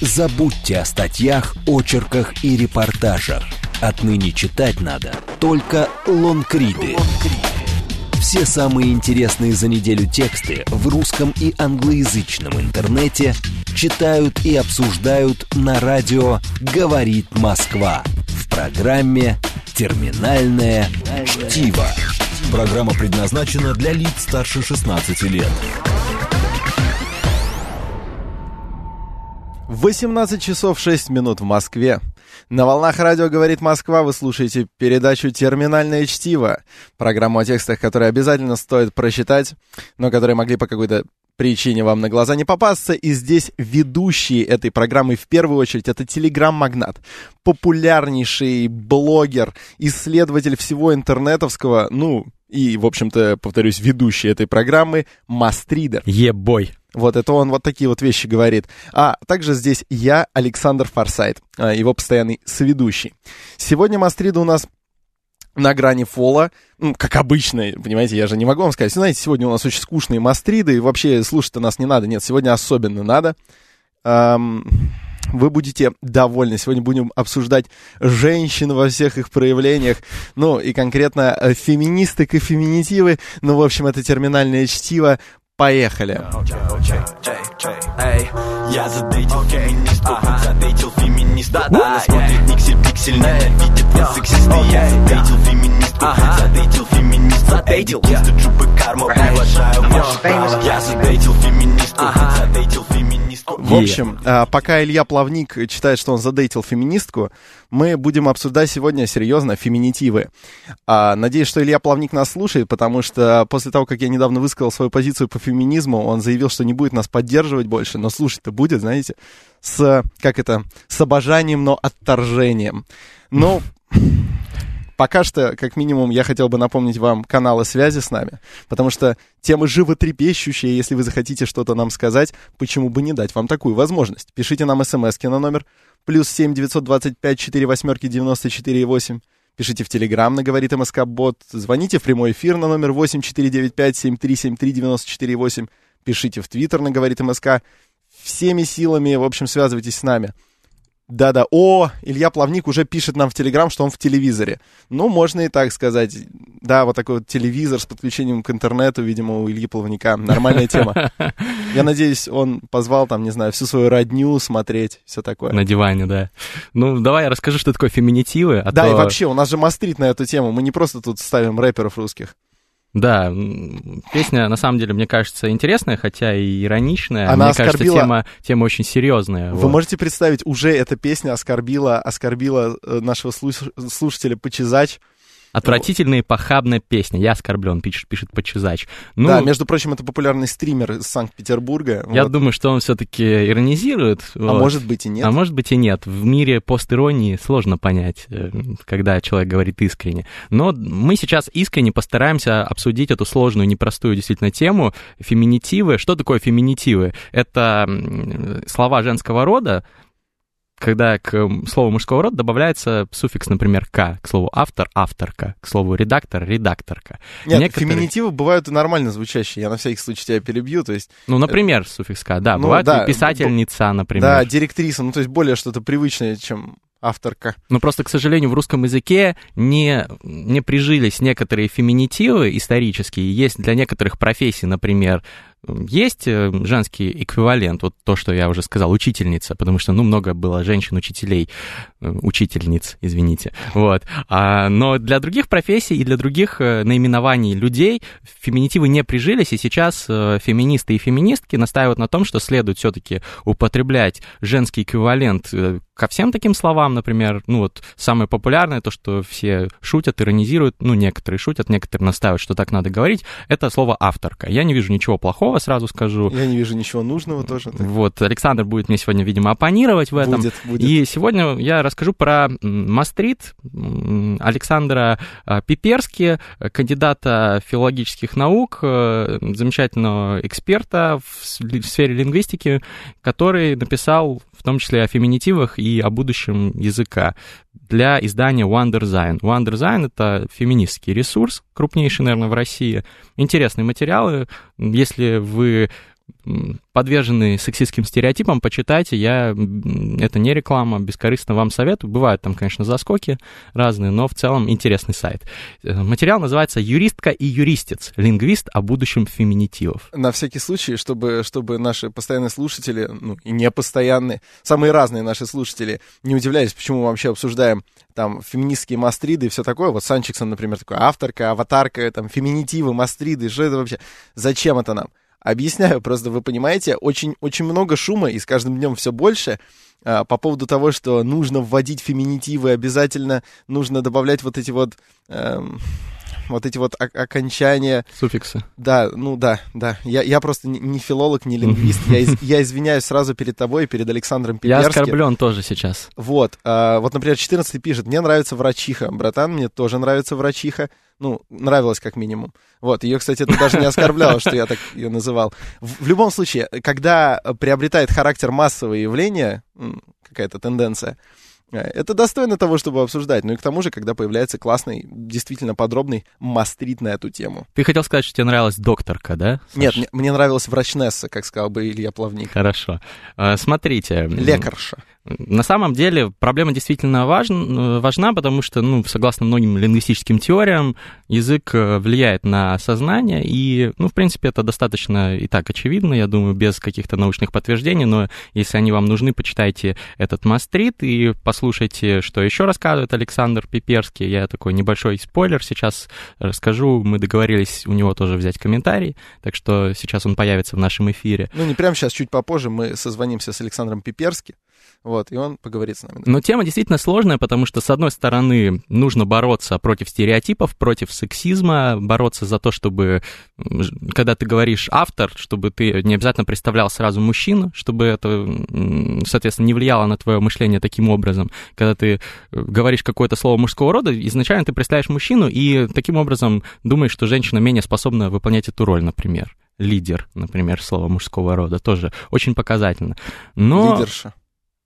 Забудьте о статьях, очерках и репортажах. Отныне читать надо только лонгриды. Все самые интересные за неделю тексты в русском и англоязычном интернете читают и обсуждают на радио «Говорит Москва» в программе «Терминальное чтиво». Программа предназначена для лиц старше 16 лет. 18 часов 6 минут в Москве. На волнах радио «Говорит Москва» вы слушаете передачу «Терминальное чтиво», программу о текстах, которые обязательно стоит прочитать, но которые могли по какой-то причине вам на глаза не попасться. И здесь ведущие этой программы в первую очередь это телеграм-магнат, популярнейший блогер, исследователь всего интернетовского, ну и, в общем-то, повторюсь, ведущий этой программы Мастридер. Ебой. Вот это он вот такие вот вещи говорит. А также здесь я, Александр Форсайт, а, его постоянный соведущий. Сегодня Мастрида у нас на грани фола, ну, как обычно, понимаете, я же не могу вам сказать, знаете, сегодня у нас очень скучные мастриды, и вообще слушать-то нас не надо, нет, сегодня особенно надо. Эм, вы будете довольны. Сегодня будем обсуждать женщин во всех их проявлениях, ну и конкретно э, феминисток и феминитивы. Ну, в общем, это терминальное чтиво. Поехали. Я задейтил феминистку, задейтил феминиста Она смотрит пиксель, пиксель, ненавидит вас сексисты Я задейтил феминистку, задейтил феминиста Задейтил, чисто чупы карму, приглашаю Я задейтил феминистку, задейтил феминистку В общем, а, пока Илья Плавник читает, что он задейтил феминистку, мы будем обсуждать сегодня серьезно феминитивы. А, надеюсь, что Илья Плавник нас слушает, потому что после того, как я недавно высказал свою позицию по феминизму, он заявил, что не будет нас поддерживать больше, но слушать-то будет, знаете, с, как это, с обожанием, но отторжением. Ну, пока что, как минимум, я хотел бы напомнить вам каналы связи с нами, потому что темы животрепещущие, если вы захотите что-то нам сказать, почему бы не дать вам такую возможность? Пишите нам смс на номер плюс 7 925 4 восьмерки 94 8. Пишите в Телеграм на «Говорит МСК Бот». Звоните в прямой эфир на номер 8495 7373 94 8. Пишите в Твиттер на «Говорит МСК». Всеми силами, в общем, связывайтесь с нами. Да-да. О, Илья Плавник уже пишет нам в Телеграм, что он в телевизоре. Ну, можно и так сказать. Да, вот такой вот телевизор с подключением к интернету, видимо, у Ильи Плавника. Нормальная тема. Я надеюсь, он позвал там, не знаю, всю свою родню смотреть, все такое. На диване, да. Ну, давай я расскажу, что такое феминитивы. А да, то... и вообще, у нас же мастрит на эту тему. Мы не просто тут ставим рэперов русских. Да, песня, на самом деле, мне кажется, интересная, хотя и ироничная. Она мне оскорбила... кажется, тема, тема очень серьезная. Вы вот. можете представить, уже эта песня оскорбила, оскорбила э, нашего слушателя Почезач. Отвратительная и похабная песня. Я оскорблен, пишет, пишет Почезач. Ну, да, между прочим, это популярный стример из Санкт-Петербурга. Я вот. думаю, что он все-таки иронизирует. А вот. может быть и нет. А может быть и нет. В мире постиронии сложно понять, э, когда человек говорит искренне. Но мы сейчас искренне постараемся обсудить эту сложную, непростую действительно тему. Феминитивы. Что такое феминитивы? Это слова женского рода, когда к слову мужского рода добавляется суффикс, например, «к», к слову «автор» — «авторка», к слову «редактор» — «редакторка». Нет, Некоторые... феминитивы бывают и нормально звучащие, я на всякий случай тебя перебью, то есть... Ну, например, это... суффикс «к», да, ну, бывает да, писательница, например. Да, директриса, ну, то есть более что-то привычное, чем авторка. Ну, просто, к сожалению, в русском языке не, не прижились некоторые феминитивы исторические. Есть для некоторых профессий, например, есть э, женский эквивалент, вот то, что я уже сказал, учительница, потому что, ну, много было женщин-учителей, э, учительниц, извините, вот. А, но для других профессий и для других э, наименований людей феминитивы не прижились, и сейчас феминисты и феминистки настаивают на том, что следует все-таки употреблять женский эквивалент ко всем таким словам, например, ну, вот самое популярное, то, что все шутят, иронизируют, ну, некоторые шутят, некоторые настаивают, что так надо говорить, это слово «авторка». Я не вижу ничего плохого, сразу скажу. Я не вижу ничего нужного тоже. Так. Вот, Александр будет мне сегодня, видимо, оппонировать в этом. Будет, будет. И сегодня я расскажу про Мастрит Александра а, Пиперски, кандидата филологических наук, э, замечательного эксперта в сфере лингвистики, который написал в том числе о феминитивах и о будущем языка для издания Wonderzine. Wonderzine — это феминистский ресурс, крупнейший, наверное, в России. Интересные материалы. Если вы подвержены сексистским стереотипам, почитайте, я, это не реклама, бескорыстно вам советую. Бывают там, конечно, заскоки разные, но в целом интересный сайт. Э, материал называется «Юристка и юристец. Лингвист о будущем феминитивов». На всякий случай, чтобы, чтобы наши постоянные слушатели, ну и не постоянные, самые разные наши слушатели не удивлялись, почему мы вообще обсуждаем там феминистские мастриды и все такое. Вот Санчиксон, например, такой авторка, аватарка, там феминитивы, мастриды, что это вообще? Зачем это нам? Объясняю, просто вы понимаете, очень, очень много шума, и с каждым днем все больше. А, по поводу того, что нужно вводить феминитивы, обязательно нужно добавлять вот эти вот... Эм, вот эти вот окончания. Суффиксы. Да, ну да, да. Я, я просто не филолог, не лингвист. Я, из, я извиняюсь сразу перед тобой и перед Александром Пиперским. Я оскорблен тоже сейчас. Вот. А, вот, например, 14 пишет, мне нравится врачиха. Братан, мне тоже нравится врачиха ну, нравилось как минимум. Вот, ее, кстати, это даже не оскорбляло, что я так ее называл. В, в любом случае, когда приобретает характер массового явления, какая-то тенденция, э, это достойно того, чтобы обсуждать. Ну и к тому же, когда появляется классный, действительно подробный мастрит на эту тему. Ты хотел сказать, что тебе нравилась докторка, да? Саш? Нет, мне, мне нравилась врачнесса, как сказал бы Илья Плавник. Хорошо. А, смотрите. Лекарша. На самом деле проблема действительно важна, важна, потому что, ну, согласно многим лингвистическим теориям, язык э, влияет на сознание, и, ну, в принципе, это достаточно и так очевидно, я думаю, без каких-то научных подтверждений, но если они вам нужны, почитайте этот мастрит и послушайте, что еще рассказывает Александр Пиперский. Я такой небольшой спойлер сейчас расскажу, мы договорились у него тоже взять комментарий, так что сейчас он появится в нашем эфире. Ну, не прямо сейчас, чуть попозже мы созвонимся с Александром Пиперским, вот, и он поговорит с нами. Но тема действительно сложная, потому что, с одной стороны, нужно бороться против стереотипов, против сексизма, бороться за то, чтобы, когда ты говоришь автор, чтобы ты не обязательно представлял сразу мужчину, чтобы это, соответственно, не влияло на твое мышление таким образом. Когда ты э, говоришь какое-то слово мужского рода, изначально ты представляешь мужчину, и таким образом думаешь, что женщина менее способна выполнять эту роль, например лидер, например, слово мужского рода, тоже очень показательно. Но... Лидерша.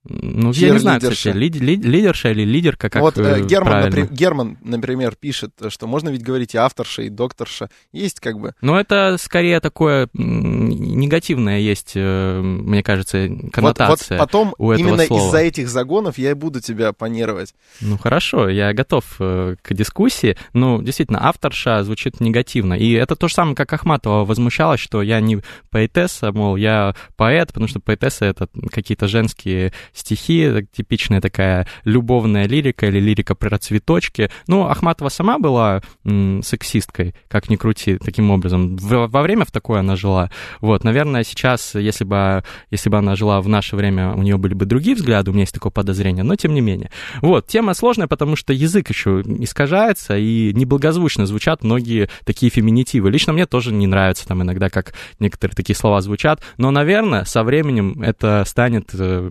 Ну, я не знаю, кстати, лид, лид, лидерша или лидерка, как Вот э, Герман, например, Герман, например, пишет, что можно ведь говорить и авторша, и докторша. Есть как бы... Ну, это скорее такое негативное есть, э, мне кажется, коннотация Вот, вот потом у этого именно слова. из-за этих загонов я и буду тебя оппонировать. Ну, хорошо, я готов э, к дискуссии. Ну, действительно, авторша звучит негативно. И это то же самое, как Ахматова возмущалась, что я не поэтесса, мол, я поэт, потому что поэтесса — это какие-то женские стихи, типичная такая любовная лирика или лирика про цветочки. Ну, Ахматова сама была м, сексисткой, как ни крути, таким образом. В, во время в такое она жила. Вот, наверное, сейчас, если бы, если бы она жила в наше время, у нее были бы другие взгляды, у меня есть такое подозрение, но тем не менее. Вот, тема сложная, потому что язык еще искажается, и неблагозвучно звучат многие такие феминитивы. Лично мне тоже не нравится там иногда, как некоторые такие слова звучат, но, наверное, со временем это станет э,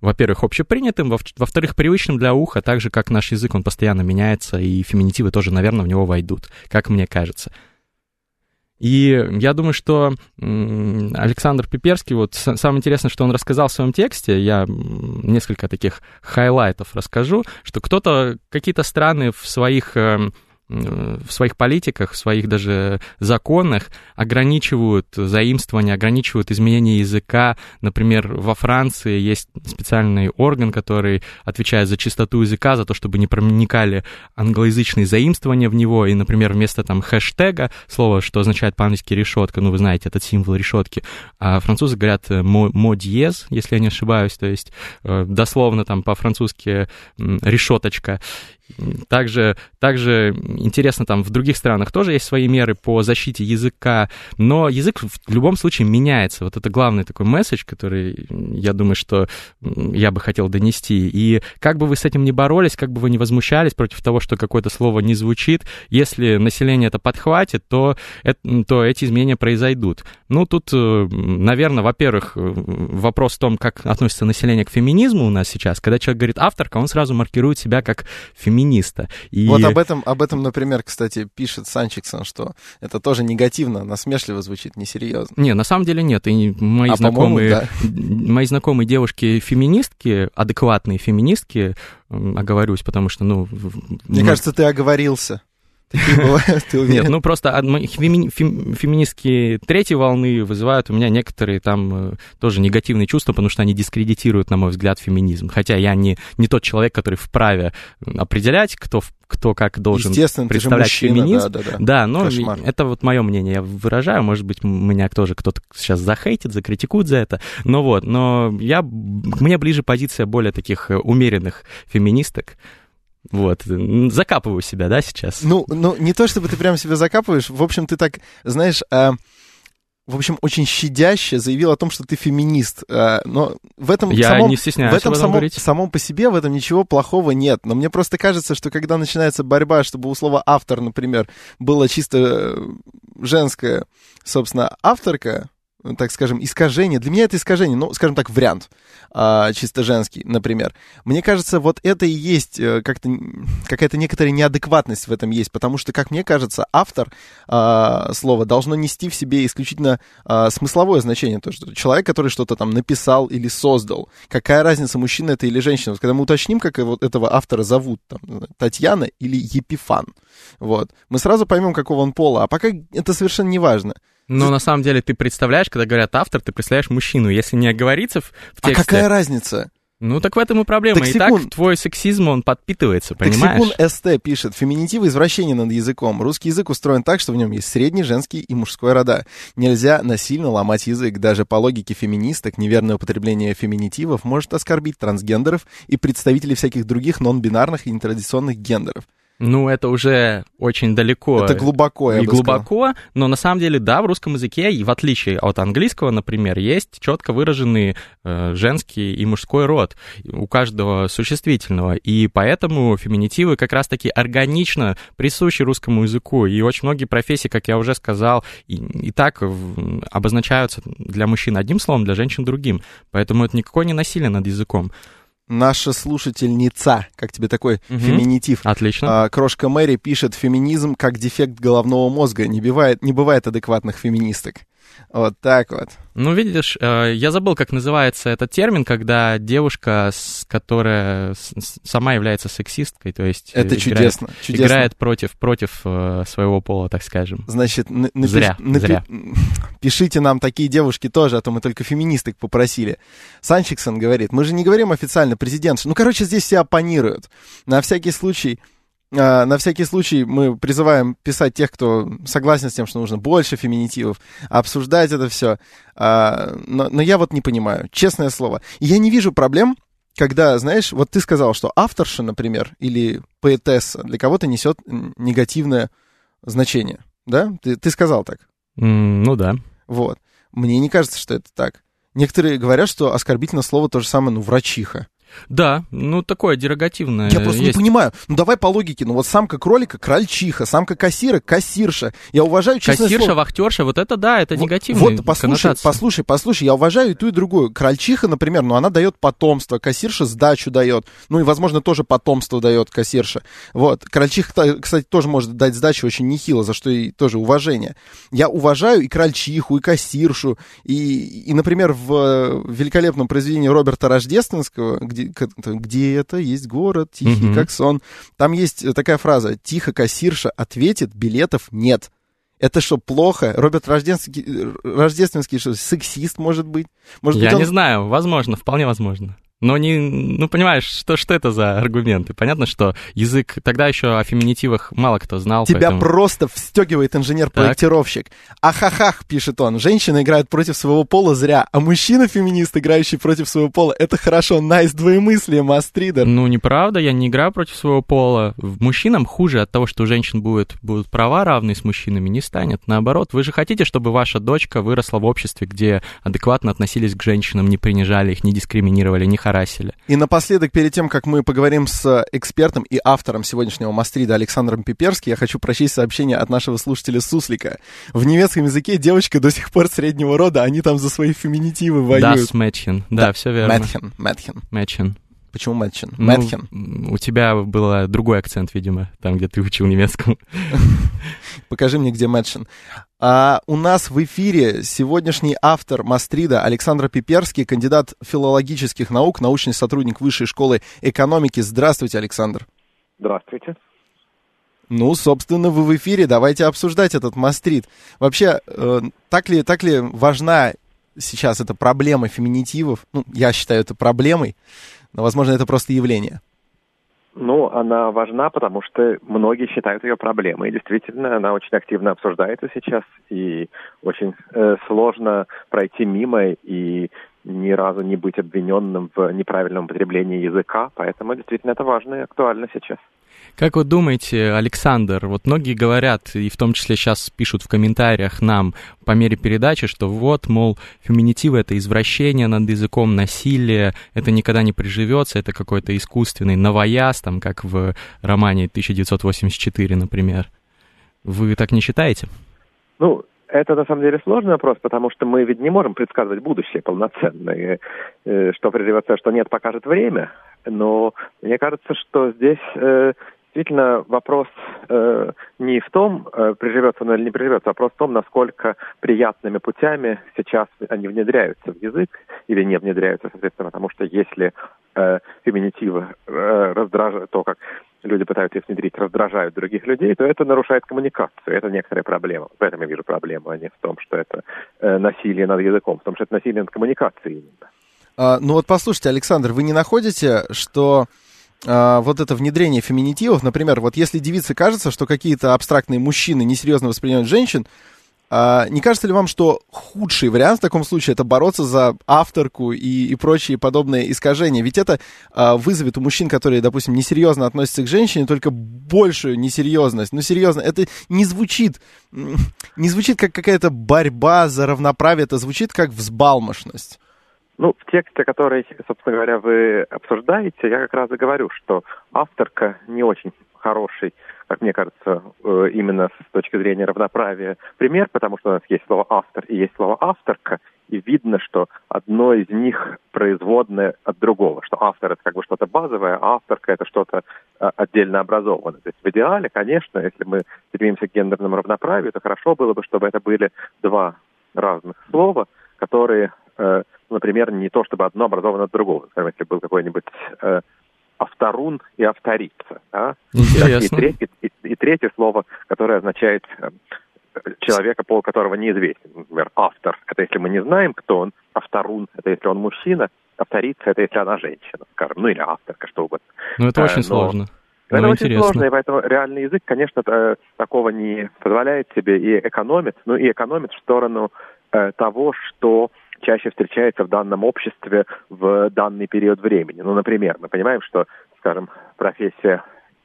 во-первых, общепринятым, во-вторых, привычным для уха, так же, как наш язык, он постоянно меняется, и феминитивы тоже, наверное, в него войдут, как мне кажется. И я думаю, что Александр Пиперский, вот самое интересное, что он рассказал в своем тексте, я несколько таких хайлайтов расскажу, что кто-то, какие-то страны в своих эм, в своих политиках, в своих даже законах ограничивают заимствование, ограничивают изменение языка. Например, во Франции есть специальный орган, который отвечает за чистоту языка, за то, чтобы не проникали англоязычные заимствования в него, и, например, вместо там хэштега, слово, что означает по-английски решетка, ну, вы знаете, этот символ решетки, а французы говорят мо диез, если я не ошибаюсь, то есть э, дословно там по-французски решеточка. Также, также интересно, там в других странах тоже есть свои меры по защите языка, но язык в любом случае меняется. Вот это главный такой месседж, который я думаю, что я бы хотел донести. И как бы вы с этим не боролись, как бы вы не возмущались против того, что какое-то слово не звучит, если население это подхватит, то, то эти изменения произойдут. Ну, тут, э, наверное, во-первых, э, вопрос в том, как относится население к феминизму у нас сейчас. Когда человек говорит авторка, он сразу маркирует себя как феминист феминиста. И... Вот об этом, об этом, например, кстати, пишет Санчиксон, что это тоже негативно, насмешливо звучит, несерьезно. Не, на самом деле нет. И мои, а, знакомые, да. мои знакомые девушки-феминистки, адекватные феминистки, оговорюсь, потому что, ну... Мне мы... кажется, ты оговорился. Такие бывают, ты уверен? Нет, ну просто фем- феминистские третьей волны вызывают у меня некоторые там э, тоже негативные чувства, потому что они дискредитируют, на мой взгляд, феминизм. Хотя я не, не тот человек, который вправе определять, кто, кто как должен Естественно, ты же представлять мужчина, феминизм. да, да, да. Да, но Кошмар. это вот мое мнение, я выражаю, может быть, меня тоже кто-то сейчас захейтит, закритикует за это, но вот, но я, мне ближе позиция более таких э, умеренных феминисток, вот, закапываю себя, да, сейчас? Ну, ну, не то чтобы ты прям себя закапываешь, в общем, ты так, знаешь, а, в общем, очень щадяще заявил о том, что ты феминист. а, но в этом Я самом, не стесняюсь в этом об этом самом, самом по себе в этом ничего плохого нет. Но мне просто кажется, что когда начинается борьба, чтобы у слова автор, например, было чисто э, женское, собственно, авторка, так скажем, искажение. Для меня это искажение, ну, скажем так, вариант а, чисто женский, например. Мне кажется, вот это и есть э, как-то какая-то некоторая неадекватность в этом есть, потому что, как мне кажется, автор а, слова должно нести в себе исключительно а, смысловое значение, то, что человек, который что-то там написал или создал. Какая разница, мужчина это или женщина? Вот когда мы уточним, как вот этого автора зовут, там, Татьяна или Епифан, вот, мы сразу поймем, какого он пола, а пока это совершенно не важно. Но на самом деле ты представляешь, когда говорят автор, ты представляешь мужчину. Если не оговорится в, А тексте, какая разница? ну так в этом и проблема. Так и так твой сексизм, он подпитывается, понимаешь? Тексикун СТ пишет, феминитивы извращение над языком. Русский язык устроен так, что в нем есть средний, женский и мужской рода. Нельзя насильно ломать язык. Даже по логике феминисток неверное употребление феминитивов может оскорбить трансгендеров и представителей всяких других нон-бинарных и нетрадиционных гендеров. Ну, это уже очень далеко. Это глубоко, я и бы сказал. глубоко, но на самом деле, да, в русском языке, и в отличие от английского, например, есть четко выраженный э, женский и мужской род у каждого существительного, и поэтому феминитивы как раз-таки органично присущи русскому языку, и очень многие профессии, как я уже сказал, и, и так в- обозначаются для мужчин одним словом, для женщин другим, поэтому это никакое не насилие над языком. Наша слушательница, как тебе такой Мгм. феминитив? Отлично. А, Крошка Мэри пишет, феминизм как дефект головного мозга. Не бывает, не бывает адекватных феминисток. Вот так вот. Ну, видишь, э, я забыл, как называется этот термин, когда девушка, которая сама является сексисткой, то есть э, Это играет, чудесно. чудесно. играет против, против э, своего пола, так скажем. Значит, на- напиш- Зря, напи- зря. пишите нам такие девушки тоже, а то мы только феминисток попросили. Санчиксон говорит, мы же не говорим официально президент. Ну, короче, здесь все оппонируют. На всякий случай, на всякий случай мы призываем писать тех, кто согласен с тем, что нужно больше феминитивов, обсуждать это все. но, но я вот не понимаю, честное слово. Я не вижу проблем, когда, знаешь, вот ты сказал, что авторша, например, или поэтесса для кого-то несет негативное значение. Да? Ты, ты сказал так. М, ну да. Вот. Мне не кажется, что это так. Некоторые говорят, что оскорбительное слово то же самое, ну, врачиха. Да, ну такое дерогативное Я просто не есть. понимаю. Ну, давай по логике. Ну, вот самка кролика — крольчиха, самка кассира — кассирша. Я уважаю честное Кассирша, слово. вахтерша, вот это да, это Вот- негативные Вот, послушай, коннотации. послушай, послушай, я уважаю и ту, и другую. Крольчиха, например, ну, она дает потомство, кассирша сдачу дает, ну, и, возможно, тоже потомство дает кассирша. Вот, крольчиха, та- кстати, тоже может дать сдачу очень нехило, за что и тоже уважение. Я уважаю и крольчиху, и кассиршу, и, и например, в э, великолепном произведении Роберта Рождественского, где, к- где это есть город, тихий Мгм. как сон, там есть э, такая фраза «Тихо кассирша ответит, билетов нет». Это что, плохо? Роберт Рождественский, э, Рождественский что, сексист, может быть? Может Я быть, он... не знаю, возможно, вполне возможно. Но не, ну понимаешь, что, что это за аргументы? Понятно, что язык, тогда еще о феминитивах мало кто знал. Тебя поэтому- просто встегивает инженер-проектировщик. Ахахах, пишет он. Женщина играет против своего пола зря, а мужчина-феминист, играющий против своего пола, это хорошо. Nice двоемыслие, мастридер. Ну, неправда, я не играю против своего пола. Мужчинам хуже от того, что у женщин будет, будут права равные с мужчинами, не станет. Наоборот, вы же хотите, чтобы ваша дочка выросла в обществе, где адекватно относились к женщинам, не принижали их, не дискриминировали, не харасили. И напоследок, перед тем, как мы поговорим с экспертом и автором сегодняшнего Мастрида Александром Пиперски, я хочу прочесть сообщение от нашего слушателя Суслика. В немецком языке девочка до сих пор среднего рода, они там за свои феминитивы воюют. Das Mädchen. Да, все верно. Мэтхен, Мэтхен. Mädchen. Почему Мэтхен? Ну, Мэтхен. у тебя был другой акцент, видимо, там, где ты учил немецкому. Покажи мне, где Мэтшин. А у нас в эфире сегодняшний автор Мастрида Александр Пиперский, кандидат филологических наук, научный сотрудник Высшей школы экономики. Здравствуйте, Александр. Здравствуйте. Ну, собственно, вы в эфире, давайте обсуждать этот мастрит. Вообще, э, так, ли, так ли важна сейчас эта проблема феминитивов? Ну, я считаю это проблемой, но, возможно, это просто явление. Ну, она важна, потому что многие считают ее проблемой. И действительно, она очень активно обсуждается сейчас, и очень э, сложно пройти мимо и ни разу не быть обвиненным в неправильном употреблении языка. Поэтому действительно это важно и актуально сейчас. Как вы думаете, Александр, вот многие говорят, и в том числе сейчас пишут в комментариях нам по мере передачи, что вот, мол, феминитивы — это извращение над языком, насилие, это никогда не приживется, это какой-то искусственный новояз, там, как в романе 1984, например. Вы так не считаете? Ну, это на самом деле сложный вопрос, потому что мы ведь не можем предсказывать будущее полноценно. И, э, что приживется, что нет, покажет время. Но мне кажется, что здесь э, действительно вопрос э, не в том, э, приживется он или не приживется, а вопрос в том, насколько приятными путями сейчас они внедряются в язык или не внедряются, соответственно, потому что если э, феминитивы э, раздражают, то, как люди пытаются их внедрить, раздражают других людей, то это нарушает коммуникацию. Это некоторая проблема. В этом я вижу проблему, а не в том, что это э, насилие над языком, в том, что это насилие над коммуникацией именно. А, ну вот послушайте, Александр, вы не находите, что а, вот это внедрение феминитивов, например, вот если девице кажется, что какие-то абстрактные мужчины несерьезно воспринимают женщин, а, не кажется ли вам, что худший вариант в таком случае это бороться за авторку и, и прочие подобные искажения? Ведь это а, вызовет у мужчин, которые, допустим, несерьезно относятся к женщине, только большую несерьезность. Ну, серьезно, это не звучит, не звучит как какая-то борьба за равноправие, это звучит как взбалмошность. Ну, в тексте, который, собственно говоря, вы обсуждаете, я как раз и говорю, что авторка не очень хороший, как мне кажется, э, именно с точки зрения равноправия пример, потому что у нас есть слово автор и есть слово авторка, и видно, что одно из них производное от другого, что автор это как бы что-то базовое, а авторка это что-то а, отдельно образованное. То есть в идеале, конечно, если мы стремимся к гендерному равноправию, то хорошо было бы, чтобы это были два разных слова, которые э, например, не то чтобы одно образовано от другого. Скажем, если был какой-нибудь э, авторун и авторица. Да? Интересно. И, третье, и, и третье слово, которое означает э, человека, пол которого неизвестен. Например, автор. Это если мы не знаем, кто он. Авторун. Это если он мужчина. Авторица. Это если она женщина, скажем. Ну или авторка, что угодно. Ну это а, очень Но... сложно. Это ну, очень интересно. сложно, и поэтому реальный язык, конечно, такого не позволяет себе и экономит, ну и экономит в сторону того, что чаще встречается в данном обществе в данный период времени. Ну, например, мы понимаем, что, скажем, профессия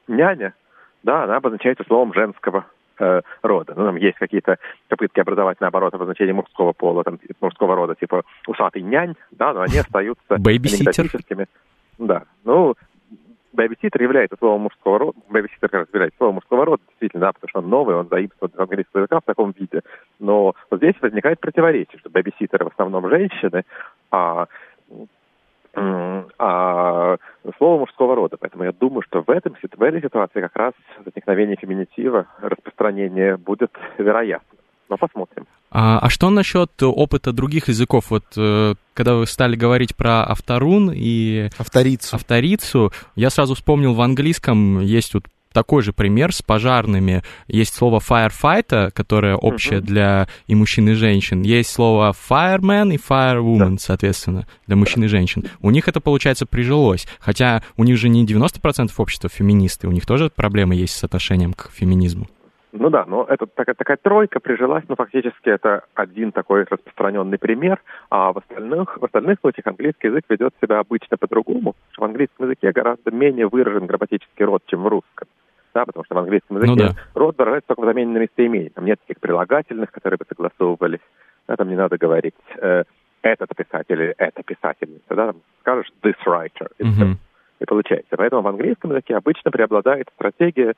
няня, да, она обозначается словом женского э, рода. Ну, там есть какие-то попытки образовать, наоборот, обозначение мужского пола, там, мужского рода, типа усатый нянь, да, но они остаются анекдотическими. Да, ну, бэбиситер является словом мужского рода, бэбиситер как раз является словом мужского рода, действительно, да, потому что он новый, он заимствован из английского языка в таком виде. Но вот здесь возникает противоречие, что бэбиситеры в основном женщины, а а слово мужского рода. Поэтому я думаю, что в, этом, в этой ситуации как раз возникновение феминитива, распространение будет вероятно. Но посмотрим. А, а что насчет опыта других языков? Вот э, когда вы стали говорить про авторун и авторицу. авторицу, я сразу вспомнил в английском есть вот такой же пример с пожарными. Есть слово firefighter, которое общее uh-huh. для и мужчин, и женщин. Есть слово fireman и firewoman, да. соответственно, для мужчин и женщин. У них это, получается, прижилось. Хотя у них же не 90% общества феминисты, у них тоже проблемы есть с отношением к феминизму. Ну да, но это такая, такая тройка прижилась, но фактически это один такой распространенный пример, а в остальных, в остальных случаях английский язык ведет себя обычно по-другому. В английском языке гораздо менее выражен грамматический род, чем в русском. Да, потому что в английском языке ну, да. род выражается только в замене на местоимение. Там нет таких прилагательных, которые бы согласовывались. Да, там не надо говорить э, этот писатель или эта писательница. Да, там скажешь this writer. Mm-hmm. и получается. Поэтому в английском языке обычно преобладает стратегия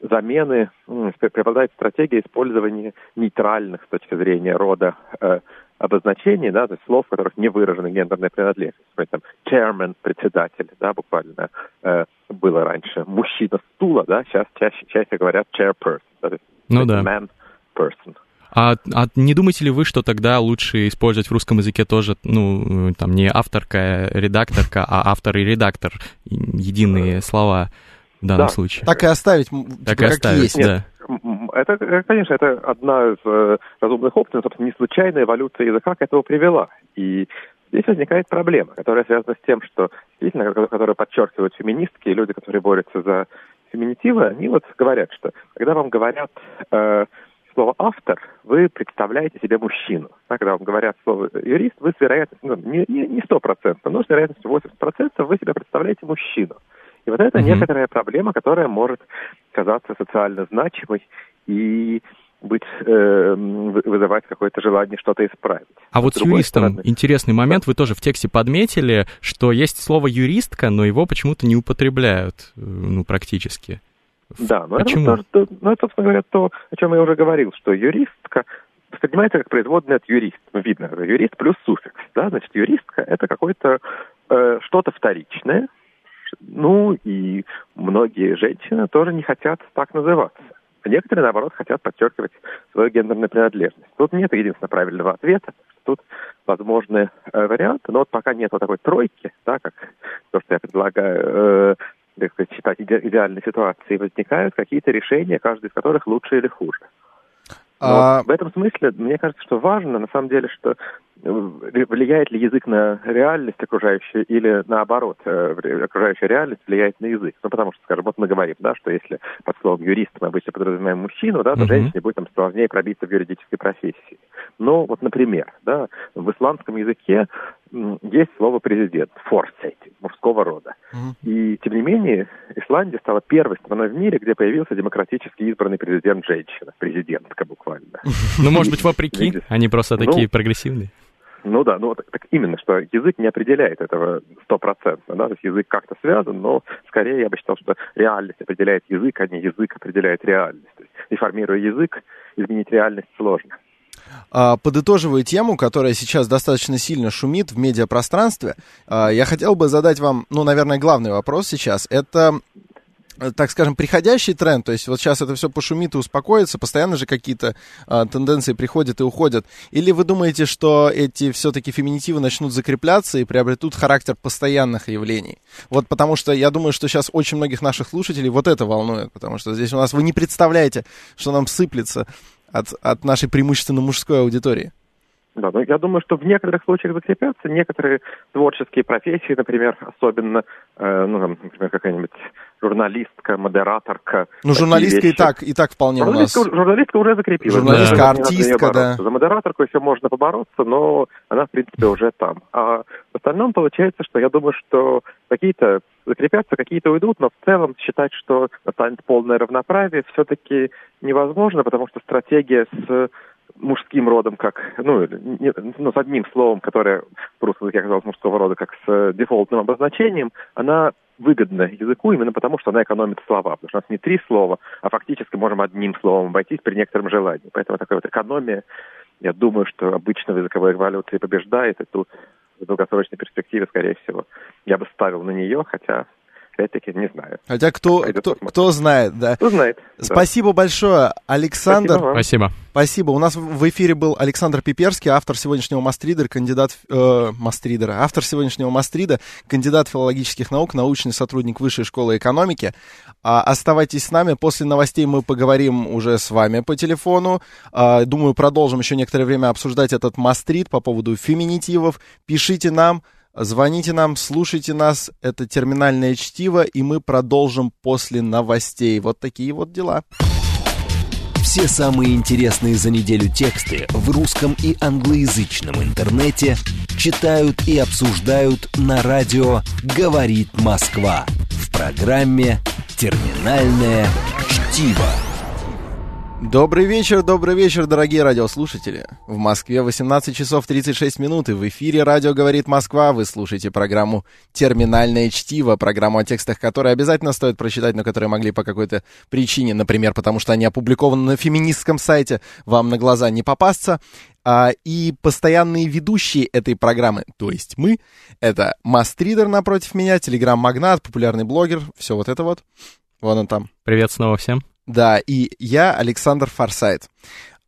замены, преобладает стратегия использования нейтральных с точки зрения рода э, обозначений, да, то есть слов, в которых не выражена гендерная принадлежность. Например, там, chairman, председатель, да, буквально э, было раньше. Мужчина стула, да, сейчас чаще, чаще говорят chairperson, да, то есть ну, да. man person. А, а не думаете ли вы, что тогда лучше использовать в русском языке тоже, ну, там, не авторка, редакторка, а автор и редактор, единые слова? В данном Да. случае. Так и оставить, Так типа, и как оставить, есть. да. М, Это, э, конечно, это одна из э, разумных опций, но, собственно, не случайная эволюция языка к этому привела. И здесь возникает проблема, которая связана с тем, что действительно, ко- которую подчеркивают феминистки и люди, которые борются за феминитивы, они вот говорят, что когда вам говорят э, слово автор, вы представляете себе мужчину. А когда вам говорят слово юрист, вы с вероятностью, ну, не, не, не 100%, но с вероятностью 80% вы себя представляете мужчину. И вот это Мгм. некоторая проблема, которая может казаться социально значимой и быть, э, вы- вызывать какое-то желание что-то исправить. А вот с юристом стороны- интересный момент. Вы тоже в тексте подметили, что есть слово юристка, но его почему-то не употребляют, э, ну, практически. Да, но Почему? это, тоже, то- ну, это, собственно говоря, то, о чем я уже говорил, что юристка воспринимается как производная от юрист. Ну, видно, юрист плюс суффикс. Да? Значит, юристка — это какое-то э, что-то вторичное. Ну, и многие женщины тоже не хотят так называться. А некоторые, наоборот, хотят подчеркивать свою гендерную принадлежность. Тут нет единственно правильного ответа. Тут возможны э, варианты, но вот пока нет вот такой тройки, да, как то, что я предлагаю, э, так сказать, считать иде- идеальной ситуацией, возникают какие-то решения, каждый из которых лучше или хуже. Но А, в этом смысле, мне кажется, что важно, на самом деле, что влияет ли язык на реальность окружающую или наоборот, э, окружающая реальность влияет на язык. Ну, потому что, скажем, вот мы говорим, да, что если под словом юрист мы обычно подразумеваем мужчину, да, то Мгм. женщине будет там сложнее пробиться в юридической профессии. Ну, вот, например, да, в исландском языке есть слово президент, форсейти, мужского рода. Мгм. И, тем не менее, Исландия стала первой страной в мире, где появился демократически избранный президент женщина, президентка буквально. Ну, может быть, вопреки, они просто Ну, такие прогрессивные. Ну да, ну так именно, что язык не определяет этого стопроцентно, да, то есть язык как-то связан, но скорее я бы считал, что реальность определяет язык, а не язык определяет реальность. То есть, реформируя язык, изменить реальность сложно. а, подытоживая тему, которая сейчас достаточно сильно шумит в медиапространстве, а, я хотел бы задать вам, ну, наверное, главный вопрос сейчас. Это так скажем, приходящий тренд, то есть вот сейчас это все пошумит и успокоится, постоянно же какие-то а, тенденции приходят и уходят, или вы думаете, что эти все-таки феминитивы начнут закрепляться и приобретут характер постоянных явлений? Вот потому что я думаю, что сейчас очень многих наших слушателей вот это волнует, потому что здесь у нас вы не представляете, что нам сыплется от, от нашей преимущественно мужской аудитории. Да, но я думаю, что в некоторых случаях закрепятся некоторые творческие профессии, например, особенно, э, ну, там, например, какая-нибудь журналистка, модераторка. Ну, журналистка и вещи. так, и так вполне у нас. Журналистка, журналистка уже закрепилась. Журналистка, Да. Артистка, да. За модераторку еще можно побороться, но она, в принципе, уже там. А в остальном получается, что я думаю, что какие-то закрепятся, какие-то уйдут, но в целом считать, что настанет полное равноправие, все-таки невозможно, потому что стратегия с мужским родом, как, ну, не- ну, с одним словом, которое в русском языке оказалось мужского рода, как с дефолтным обозначением, она выгодна языку именно потому, что она экономит слова. Потому что у нас не три слова, а фактически можем одним словом обойтись при некотором желании. Поэтому такая вот экономия, я думаю, что обычно в языковой эволюции побеждает, и тут в долгосрочной перспективе, скорее всего, я бы ставил на нее, хотя, опять-таки, не знаю. Хотя кто, кто, кто знает, да. Кто знает. да. Спасибо большое, Александр. Спасибо вам. Спасибо. Спасибо. У нас в эфире был Александр Пиперский, автор сегодняшнего Мастридера, кандидат... Э, Мастридера. Автор сегодняшнего Мастрида, кандидат филологических наук, научный сотрудник Высшей школы экономики. А, оставайтесь с нами. После новостей мы поговорим уже с вами по телефону. А, думаю, продолжим еще некоторое время обсуждать этот Мастрид по поводу феминитивов. Пишите нам. Звоните нам, слушайте нас, это терминальное чтиво, и мы продолжим после новостей. Вот такие вот дела. Все самые интересные за неделю тексты в русском и англоязычном интернете читают и обсуждают на радио «Говорит Москва» в программе «Терминальное чтиво». Добрый вечер, добрый вечер, дорогие радиослушатели. В Москве 18 часов 36 минут, и в эфире «Радио говорит Москва». Вы слушаете программу «Терминальное чтиво», программу о текстах, которые обязательно стоит прочитать, но которые могли по какой-то причине, например, потому что они опубликованы на феминистском сайте, вам на глаза не попасться. А, и постоянные ведущие этой программы, то есть мы, это Мастридер напротив меня, телеграм-магнат, популярный блогер, все вот это вот. Вон он там. Привет снова всем. Да, и я, Александр Форсайт.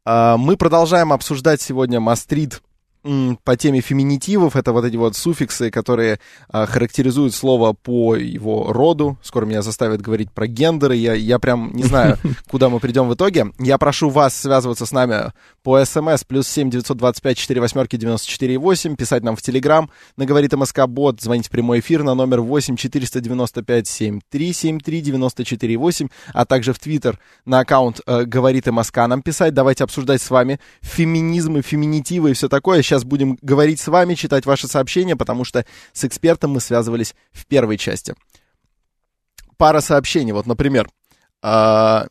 А, Мы продолжаем обсуждать сегодня Мастрид по теме феминитивов, это вот эти вот суффиксы, которые а, характеризуют слово по его роду. Скоро меня заставят говорить про гендеры. Я, я прям не знаю, куда мы придем в итоге. Я прошу вас связываться с нами по смс плюс семь девятьсот двадцать пять четыре восьмерки девяносто четыре восемь, писать нам в Телеграм, на говорит МСК Бот, звонить в прямой эфир на номер восемь четыреста девяносто пять семь три семь три девяносто четыре восемь, а также в Твиттер на аккаунт э, говорит МСК нам писать. Давайте обсуждать с вами феминизмы, феминитивы и все такое. Сейчас будем говорить с вами, читать ваши сообщения, потому что с экспертом мы связывались в первой части. Пара сообщений. Вот, например, а,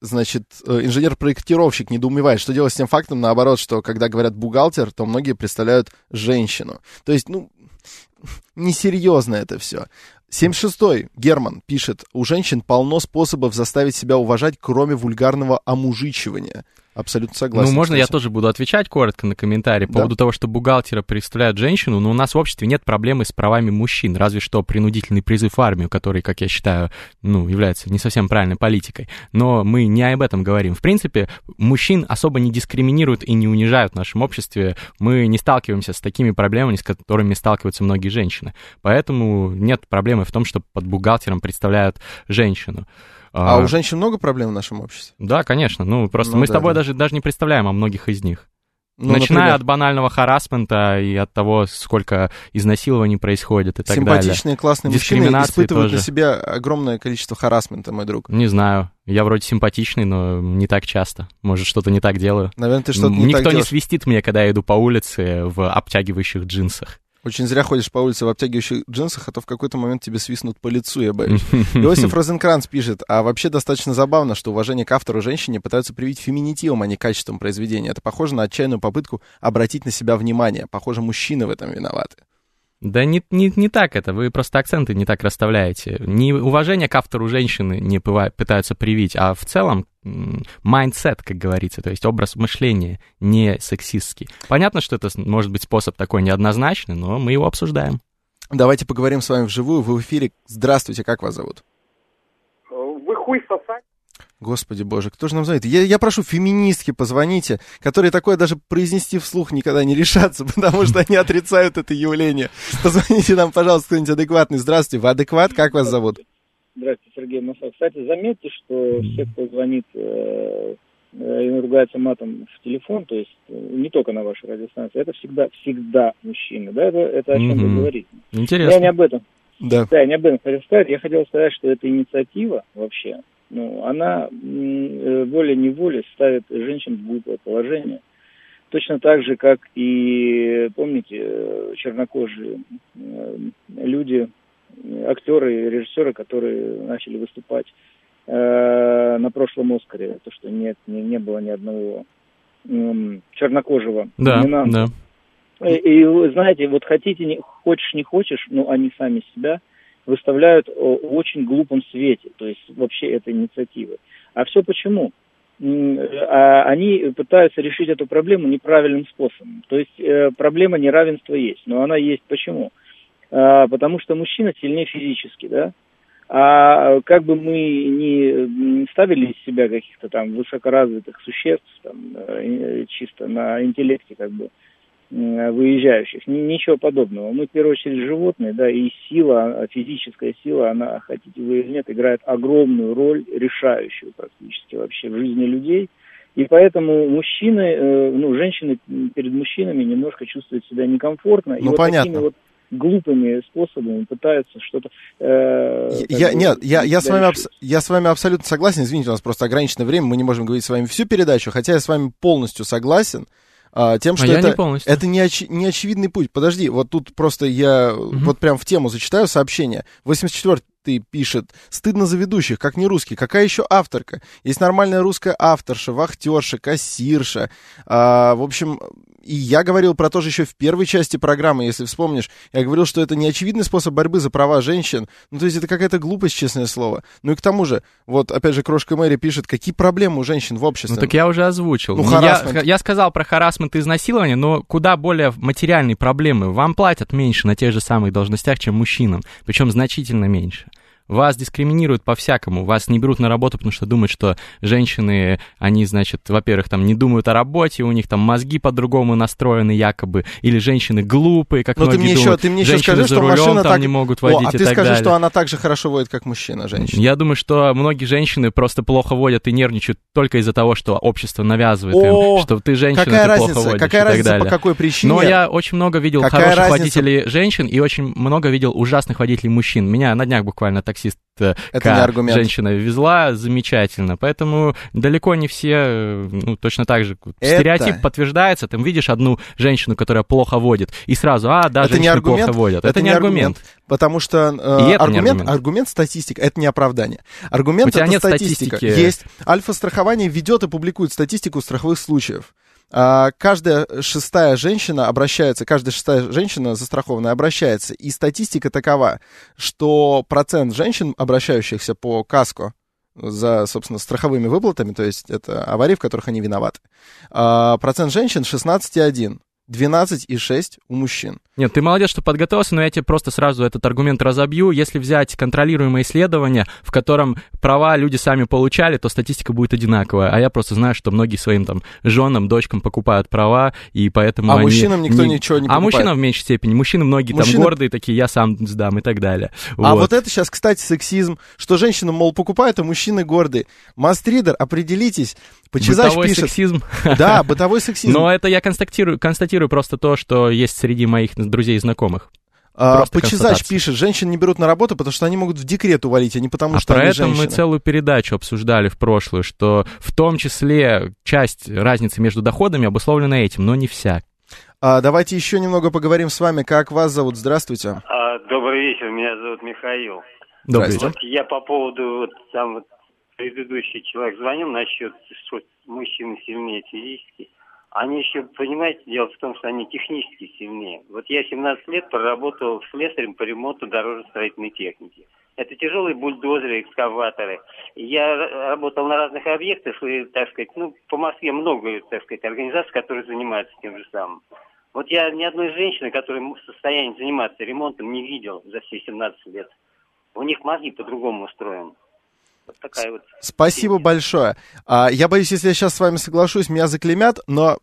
значит, э, инженер-проектировщик недоумевает, что делать с тем фактом, наоборот, что когда говорят бухгалтер, то многие представляют женщину. То есть, ну, несерьезно это все. 76-й Герман пишет, у женщин полно способов заставить себя уважать, кроме вульгарного омужичивания. Абсолютно согласен. Ну, можно я тоже буду отвечать коротко на комментарий по Да. поводу того, что бухгалтера представляют женщину, но у нас в обществе нет проблемы с правами мужчин, разве что принудительный призыв в армию, который, как я считаю, ну, является не совсем правильной политикой. Но мы не об этом говорим. В принципе, мужчин особо не дискриминируют и не унижают в нашем обществе. Мы не сталкиваемся с такими проблемами, с которыми сталкиваются многие женщины. Поэтому нет проблемы в том, что под бухгалтером представляют женщину. А у женщин много проблем в нашем обществе? Да, конечно. Ну, просто Ну мы с да, тобой да. даже, даже не представляем о многих из них. Ну, Начиная например, от банального харасмента и от того, сколько изнасилований происходит и так симпатичные, классные мужчины испытывают на тоже. себя огромное количество харасмента, мой друг. далее. Не знаю. Я вроде симпатичный, но не так часто. Может, что-то не так делаю. Наверное, ты что-то не Никто так не делаешь. свистит мне, когда я иду по улице в обтягивающих джинсах. Очень зря ходишь по улице в обтягивающих джинсах, а то в какой-то момент тебе свистнут по лицу, я боюсь. Иосиф Розенкранц пишет, а вообще достаточно забавно, что уважение к автору женщине пытаются привить феминитивом, а не качеством произведения. Это похоже на отчаянную попытку обратить на себя внимание. Похоже, мужчины в этом виноваты. Да не, не, не так это, вы просто акценты не так расставляете. Не уважение к автору женщины не пытаются привить, а в целом м, mindset, как говорится, то есть образ мышления не сексистский. Понятно, что это может быть способ такой неоднозначный, но мы его обсуждаем. Давайте поговорим с вами вживую. Вы в эфире. Здравствуйте, как вас зовут? Вы хуй сосать. Господи боже, кто же нам звонит? Я, я прошу, феминистки, позвоните, которые такое даже произнести вслух никогда не решатся, потому что они отрицают это явление. Позвоните нам, пожалуйста, кто-нибудь адекватный. Здравствуйте, вы адекват? Как вас зовут? Здравствуйте, Сергей Масов. Кстати, заметьте, что все, кто звонит э, э, и ругается матом в телефон, то есть э, не только на вашей радиостанции, это всегда, всегда мужчины. Да, это, это о чем Мгм. вы говорите. Интересно. Я не об этом. Да. Да, я не об этом хотел сказать. Я хотел сказать, что эта инициатива вообще, ну, она э, волей-неволей ставит женщин в глупое положение. Точно так же, как и, помните, чернокожие люди, э, актеры, режиссеры, которые начали выступать э, на прошлом Оскаре, то, что нет, не, не было ни одного м, чернокожего Да, да. И, и знаете, вот хотите, не, хочешь, не хочешь, но они сами себя выставляют о, в очень глупом свете, то есть вообще этой инициативы. А все почему? М, а Они пытаются решить эту проблему неправильным способом. То есть э, проблема неравенства есть, но она есть почему? А, Потому что мужчина сильнее физически, да? А как бы мы ни ставили из себя каких-то там высокоразвитых существ, там, э, чисто на интеллекте как бы, выезжающих. Ни- Ничего подобного. Мы, в первую очередь, животные, да, и сила, а, физическая сила, она, хотите вы или нет, играет огромную роль, решающую практически вообще в жизни людей. И поэтому мужчины, э, ну, женщины перед мужчинами немножко чувствуют себя некомфортно. и Ну, вот понятно. такими вот глупыми способами пытаются что-то... э, Я, бы, нет, я, я, с вами абс- я с вами абсолютно согласен. Извините, у нас просто ограниченное время, мы не можем говорить с вами всю передачу, хотя я с вами полностью согласен а, тем, что а я это, не полностью. это не, очи- не очевидный путь. Подожди, вот тут просто я вот прям в тему зачитаю сообщение. 84-й пишет, стыдно за ведущих, как не русский. Какая еще авторка? Есть нормальная русская авторша, вахтерша, кассирша. А, в общем, и я говорил про то же еще в первой части программы, если вспомнишь. Я говорил, что это не очевидный способ борьбы за права женщин. Ну, то есть это какая-то глупость, честное слово. Ну и к тому же, вот опять же, Крошка Мэри пишет, какие проблемы у женщин в обществе. Ну так я уже озвучил. Ну, я, харассмент. я сказал про харасмент и изнасилование, но куда более материальные проблемы. Вам платят меньше на тех же самых должностях, чем мужчинам, причем значительно меньше. Вас дискриминируют по-всякому, вас не берут на работу, потому что думают, что женщины, они, значит, во-первых, там не думают о работе, у них там мозги по-другому настроены якобы, или женщины глупые, как Но Ну, ты многие мне еще, думают, ты мне еще скажи, что рулем машина там так... не могут О, водить а и ты так скажи, далее. что она так же хорошо водит, как мужчина, женщина. Я думаю, что многие женщины просто плохо водят и нервничают только из-за того, что общество навязывает О, им, что ты женщина, Какая ты разница? плохо водишь Какая и так разница, далее. по какой причине? Но я очень много видел Какая хороших разница? водителей женщин и очень много видел ужасных водителей мужчин. Меня на днях буквально таксист э, Это не аргумент. женщина везла замечательно. Поэтому далеко не все, э, ну, точно так же. Это- Стереотип подтверждается. Ты видишь одну женщину, которая плохо водит, и сразу, а, да, Это не женщины аргумент, плохо водят. это не не аргумент. Потому что э, это не аргумент, аргумент. аргумент статистика, это не оправдание. Аргумент У тебя это нет статистика. статистики. Есть. Альфа-страхование ведет и публикует статистику страховых случаев. А, каждая шестая женщина обращается, каждая шестая женщина застрахованная обращается. И статистика такова, что процент женщин, обращающихся по каско, за, собственно, страховыми выплатами, то есть это аварии, в которых они виноваты, а, процент женщин 16,1, 12,6 у мужчин. Нет, ты молодец, что подготовился, но я тебе просто сразу этот аргумент разобью. Если взять контролируемое исследование, в котором права люди сами получали, то статистика будет одинаковая. А я просто знаю, что многие своим там женам, дочкам покупают права, и поэтому А они мужчинам никто не- ничего не А покупает. мужчинам в меньшей степени. Мужчины многие Мужчины- там гордые такие, я сам сдам и так далее. А вот это сейчас, кстати, сексизм, что женщины, мол, покупают, а мужчины гордые. Мастридер, определитесь. Почезач Бытовой пишет. сексизм. Да, бытовой сексизм. Но это я констатирую, констатирую просто то, что есть среди моих друзей и знакомых. А, Почезач пишет, женщин не берут на работу, потому что они могут в декрет увалить, а не потому, а что про они это мы целую передачу обсуждали в прошлую, что в том числе часть разницы между доходами обусловлена этим, но не вся. А, давайте еще немного поговорим с вами. Как вас зовут? Здравствуйте. А, добрый вечер, меня зовут Михаил. Добрый вечер. Вот я по поводу, вот там вот предыдущий человек звонил насчет, что мужчины сильнее физически. Они еще, понимаете, дело в том, что они технически сильнее. Вот я 17 лет проработал слесарем по ремонту дорожно-строительной техники. Это тяжелые бульдозеры, экскаваторы. Я работал на разных объектах, и, так сказать, ну, по Москве много, так сказать, организаций, которые занимаются тем же самым. Вот я ни одной женщины, которая в состоянии заниматься ремонтом, не видел за все 17 лет. У них мозги по-другому устроены. Вот такая вот. Спасибо большое. А, я боюсь, если я сейчас с вами соглашусь, меня заклемят, но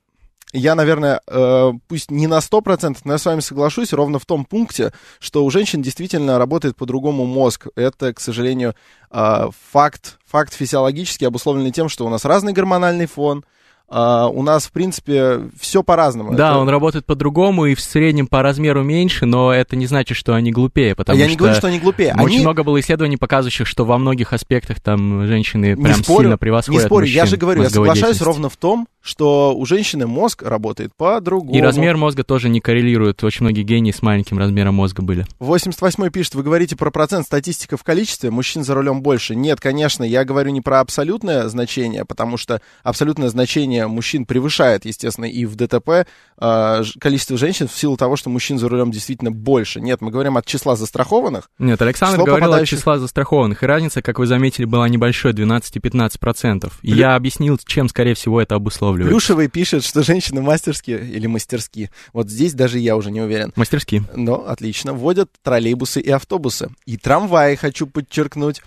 я, наверное, э, пусть не на 100%, но я с вами соглашусь ровно в том пункте, что у женщин действительно работает по-другому мозг. Это, к сожалению, э, факт, факт физиологически обусловленный тем, что у нас разный гормональный фон, а, у нас, в принципе, все по-разному. Да, Это- он работает по-другому и в среднем по размеру меньше, но это не значит, что они глупее, А потому я что... не говорю, что они глупее. Очень Они... много было исследований, показывающих, что во многих аспектах там женщины Не прям спорю, сильно превосходят не спорю, я же говорю, я соглашаюсь ровно в том, что у женщины мозг работает по-другому. И размер мозга тоже не коррелирует. Очень многие гении с маленьким размером мозга были. 88 пишет, вы говорите про процент, статистика в количестве, мужчин за рулем больше. Нет, конечно, я говорю не про абсолютное значение, потому что абсолютное значение мужчин превышает, естественно, и в ДТП э, ж- количество женщин в силу того, что мужчин за рулем действительно больше. Нет, мы говорим от числа застрахованных. Нет, Александр говорил попадающих- от числа застрахованных, и разница, как вы заметили, была небольшой, 12-15%. И Плю- я объяснил, чем, скорее всего, это обусловливает. Плюшевый пишет, что женщины мастерские или мастерски. Вот здесь даже я уже не уверен. Мастерски. Но отлично. Вводят троллейбусы и автобусы. И трамваи, хочу подчеркнуть.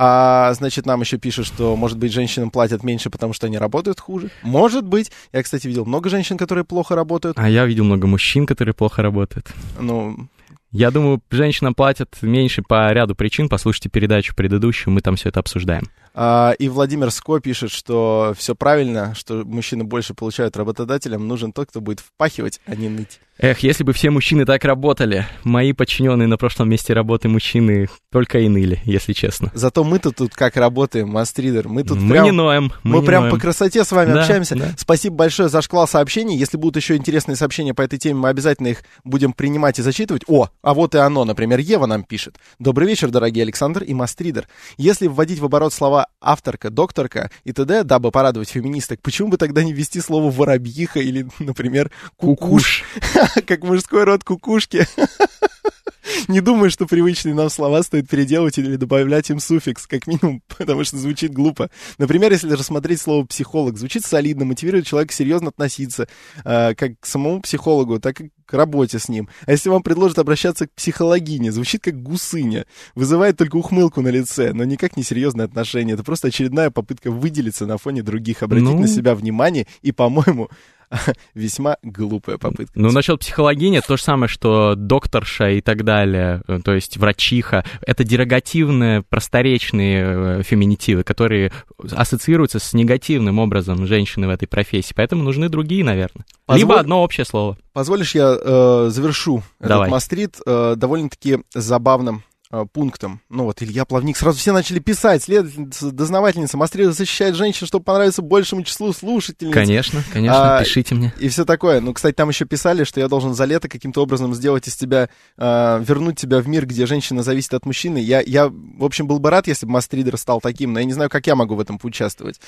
А, значит, нам еще пишут, что, может быть, женщинам платят меньше, потому что они работают хуже. Может быть. Я, кстати, видел много женщин, которые плохо работают. А я видел много мужчин, которые плохо работают. Ну, Я думаю, женщинам платят меньше по ряду причин. Послушайте передачу предыдущую, мы там все это обсуждаем. а, и Владимир Ско пишет, что все правильно, что мужчины больше получают работодателям. Нужен тот, кто будет впахивать, а не ныть. Эх, если бы все мужчины так работали. Мои подчиненные на прошлом месте работы мужчины только и ныли, если честно. Зато мы-то тут как работаем, Мастридер. Мы тут мы прям... не ноем. Мы, Мы не прям ноем. по красоте с вами Да, общаемся. да. Спасибо большое за шквал сообщений. Если будут еще интересные сообщения по этой теме, мы обязательно их будем принимать и зачитывать. О, а вот и оно, например, Ева нам пишет. Добрый вечер, дорогие Александр и Мастридер. Если вводить в оборот слова авторка, докторка и т.д., дабы порадовать феминисток, почему бы тогда не ввести слово воробьиха или, например, кукуш, как мужской род кукушки? Не думаю, что привычные нам слова стоит переделывать или добавлять им суффикс, как минимум, потому что звучит глупо. Например, если рассмотреть слово «психолог», звучит солидно, мотивирует человека серьезно относиться э, как к самому психологу, так и к работе с ним. А если вам предложат обращаться к психологине, звучит как гусыня, вызывает только ухмылку на лице, но никак не серьезное отношение. Это просто очередная попытка выделиться на фоне других, обратить Ну. на себя внимание и, по-моему, весьма глупая попытка. Ну, насчет психологини, то же самое, что докторша и так далее, э, то есть врачиха, это дерогативные, просторечные э, феминитивы, которые ассоциируются с негативным образом женщины в этой профессии, поэтому нужны другие, наверное. Позволь- Либо одно общее слово. Позволишь, я э, завершу Давай. этот мастрит э, довольно-таки забавным э, пунктом. Ну вот, Илья Плавник, сразу все начали писать. Следовательница, дознавательница Мастрида защищает женщин, чтобы понравиться большему числу слушательниц. Конечно, конечно, А, пишите мне. И все такое. Ну, кстати, там еще писали, что я должен за лето каким-то образом сделать из тебя, э, вернуть тебя в мир, где женщина зависит от мужчины. Я, я, в общем, был бы рад, если бы Мастридер стал таким, но я не знаю, как я могу в этом поучаствовать.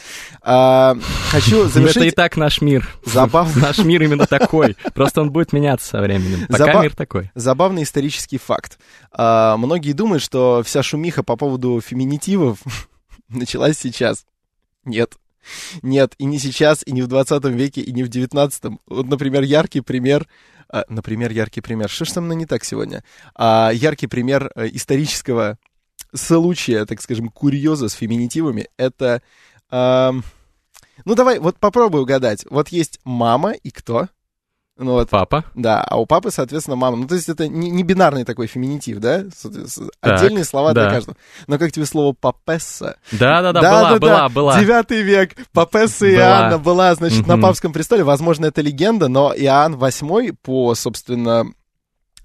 А, хочу Ну, Это и завершить... так наш мир. Забавно. Наш мир именно такой. Просто он будет меняться со временем. Пока мир такой. Забавный исторический факт. А, многие думают, что вся шумиха по поводу феминитивов началась сейчас. Нет. Нет, и не сейчас, и не в 20 веке, и не в 19. Вот, например, яркий пример, а, например, яркий пример, что ж со мной не так сегодня? А, яркий пример э, исторического случая, так скажем, курьеза с феминитивами, это... ам, ну, давай, вот попробуй угадать. Вот есть мама и кто? Ну, вот, Папа. да, а у папы, соответственно, мама. Ну, то есть это не, не бинарный такой феминитив, да? Так, Отдельные слова для да. каждого. Но как тебе слово папесса? Да-да-да, была, была, была. Девятый век. Папесса Была. Иоанна была, значит, на Мгм. папском престоле. Возможно, это легенда, но Иоанн VIII, по, собственно,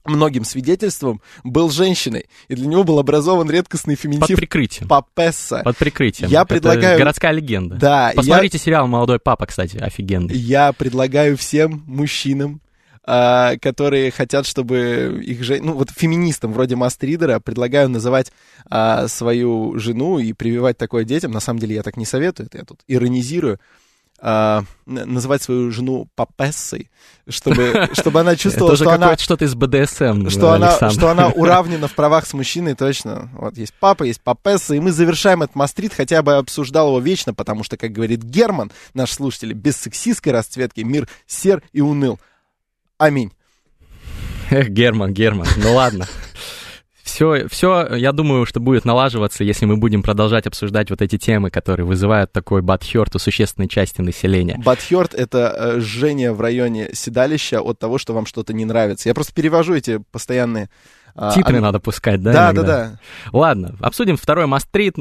многим свидетельствам, был женщиной. И для него был образован редкостный Под феминитив прикрытием. папесса. Под прикрытием. Я Это предлагаю- городская легенда. Да, я- Посмотрите сериал «Молодой папа», кстати, офигенный. Я предлагаю всем мужчинам, а, которые хотят, чтобы их жен... Ну, вот феминистам вроде Мастридера предлагаю называть а, свою жену и прививать такое детям. На самом деле я так не советую, это я тут иронизирую. Н- называть свою жену папессой, чтобы, чтобы она чувствовала, Это что она, что-то из БДСМ, что, она, что она уравнена в правах с мужчиной, точно. Вот есть папа, есть папесса, и мы завершаем этот мастрит, хотя бы обсуждал его вечно, потому что, как говорит Герман, наш слушатель, без сексистской расцветки мир сер и уныл. Аминь. Эх, Герман, Герман, ну ладно. Все, все, я думаю, что будет налаживаться, если мы будем продолжать обсуждать вот эти темы, которые вызывают такой бадхерт у существенной части населения. Батхерт — это э, жжение в районе седалища от того, что вам что-то не нравится. Я просто перевожу эти постоянные... а, Титры ан- надо пускать, да? Да, да, иногда? да. Ладно, обсудим второй мастрит